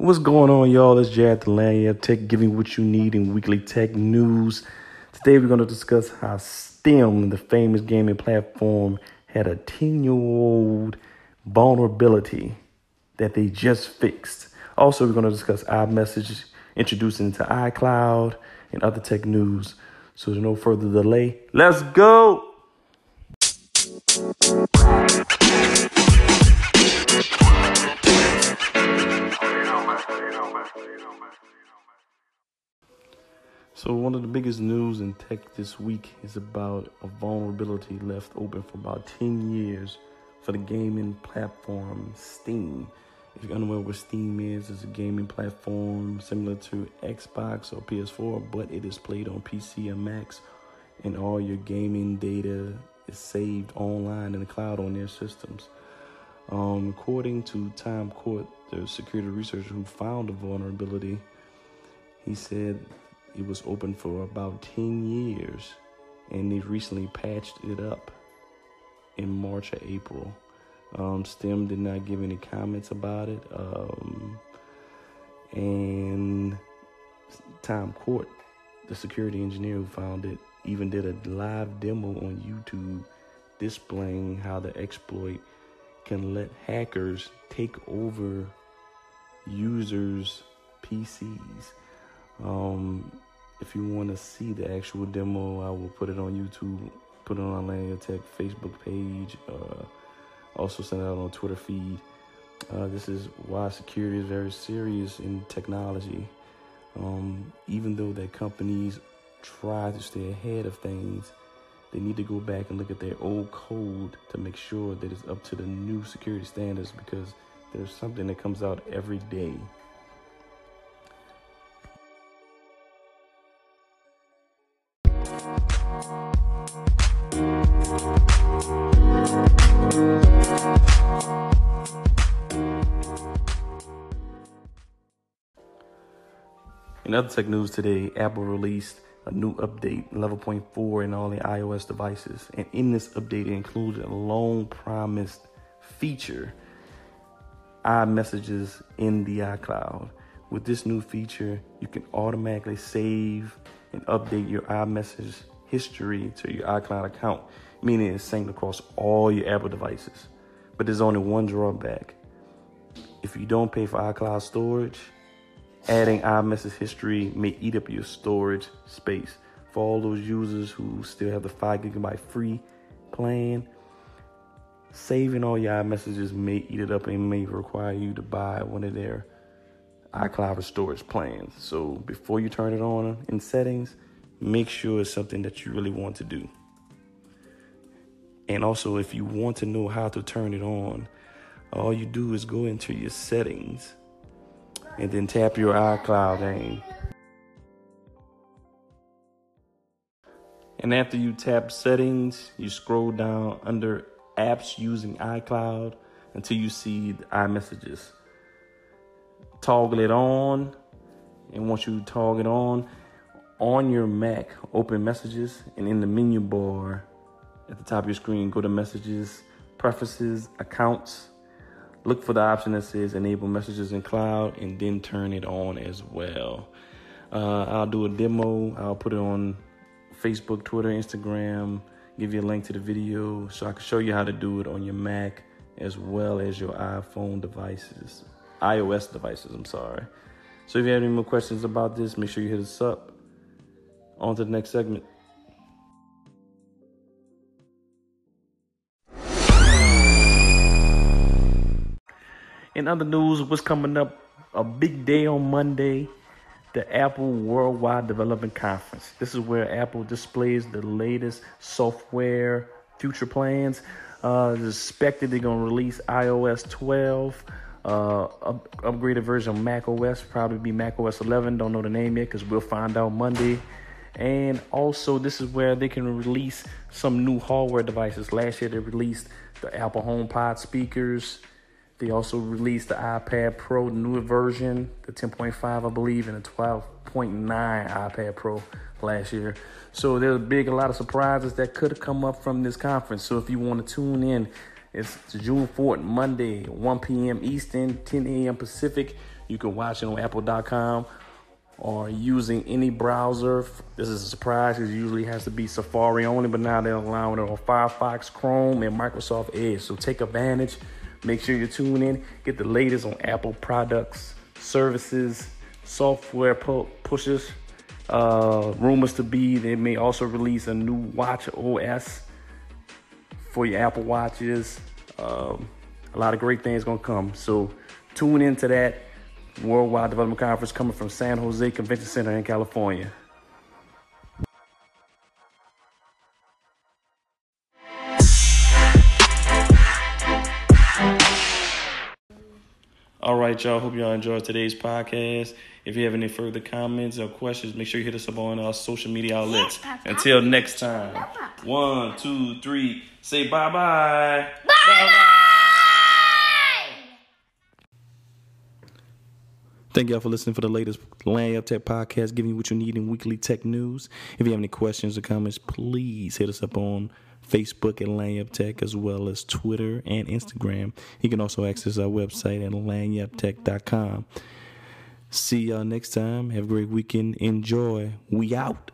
What's going on, y'all? It's Jared Delania, Tech giving what you need in weekly tech news. Today, we're going to discuss how Steam, the famous gaming platform, had a 10 year old vulnerability that they just fixed. Also, we're going to discuss iMessage introducing to iCloud and other tech news. So, there's no further delay, let's go! So, one of the biggest news in tech this week is about a vulnerability left open for about 10 years for the gaming platform Steam. If you're unaware what Steam is, it's a gaming platform similar to Xbox or PS4, but it is played on PC and Macs, and all your gaming data is saved online in the cloud on their systems. Um, according to Tom Court, the security researcher who found the vulnerability, he said it was open for about 10 years, and they recently patched it up in March or April. Um, Steam did not give any comments about it. Um, and Tom Court, the security engineer who found it, even did a live demo on YouTube displaying how the exploit can let hackers take over users' PCs. Um, if you want to see the actual demo, I will put it on YouTube, put it on Lagniappe Tech Facebook page, uh, also send it out on Twitter feed. Uh, this is why security is very serious in technology. Um, even though that companies try to stay ahead of things, they need to go back and look at their old code to make sure that it's up to the new security standards because there's something that comes out every day In other tech news today, Apple released a new update, level 11.4, in all the iOS devices. And in this update, it included a long promised feature iMessages in the iCloud. With this new feature, you can automatically save and update your iMessage history to your iCloud account, meaning it's synced across all your Apple devices. But there's only one drawback. If you don't pay for iCloud storage, Adding iMessage history may eat up your storage space. For all those users who still have the 5 gigabyte free plan, saving all your iMessages may eat it up and may require you to buy one of their iCloud storage plans. So before you turn it on in settings, make sure it's something that you really want to do. And also, if you want to know how to turn it on, all you do is go into your settings and then tap your iCloud name. And after you tap settings, you scroll down under apps using iCloud until you see the iMessages. Toggle it on, and once you toggle it on, on your Mac, open messages, and in the menu bar at the top of your screen, go to messages, preferences, accounts, look for the option that says enable messages in cloud and then turn it on as well. Uh, I'll do a demo. I'll put it on Facebook, Twitter, Instagram, give you a link to the video so I can show you how to do it on your Mac as well as your iPhone devices, iOS devices, I'm sorry. So if you have any more questions about this, make sure you hit us up. On to the next segment. In other news, what's coming up? A big day on Monday, the Apple Worldwide Development Conference. This is where Apple displays the latest software future plans. Uh, expected they're to release iOS 12, uh, up, upgraded version of Mac OS, probably be Mac OS 11. Don't know the name yet because we'll find out Monday. And also, this is where they can release some new hardware devices. Last year, they released the Apple HomePod speakers, they also released the iPad Pro, the newer version, the 10.5, I believe, and the 12.9 iPad Pro last year. So there's a big, a lot of surprises that could have come up from this conference. So if you want to tune in It's June 4th, Monday, 1 p.m. Eastern, 10 a.m. Pacific. You can watch it on Apple.com or using any browser. This is a surprise because it usually has to be Safari only, but now they're allowing it on Firefox, Chrome, and Microsoft Edge. So take advantage. Make sure you tune in. Get the latest on Apple products, services, software pu- pushes. Uh, rumors to be they may also release a new Watch OS for your Apple Watches. Um, a lot of great things gonna come. So tune into that Worldwide Development Conference coming from San Jose Convention Center in California. All right, y'all. Hope y'all enjoyed today's podcast. If you have any further comments or questions, make sure you hit us up on our social media outlets. Until next time. One, two, three. Say bye bye. Bye bye. Thank y'all for listening for the latest Lagniappe Tech podcast, giving you what you need in weekly tech news. If you have any questions or comments, please hit us up on Facebook at Lagniappe Tech as well as Twitter and Instagram. You can also access our website at lagniappetech.com. See y'all next time. Have a great weekend. Enjoy. We out.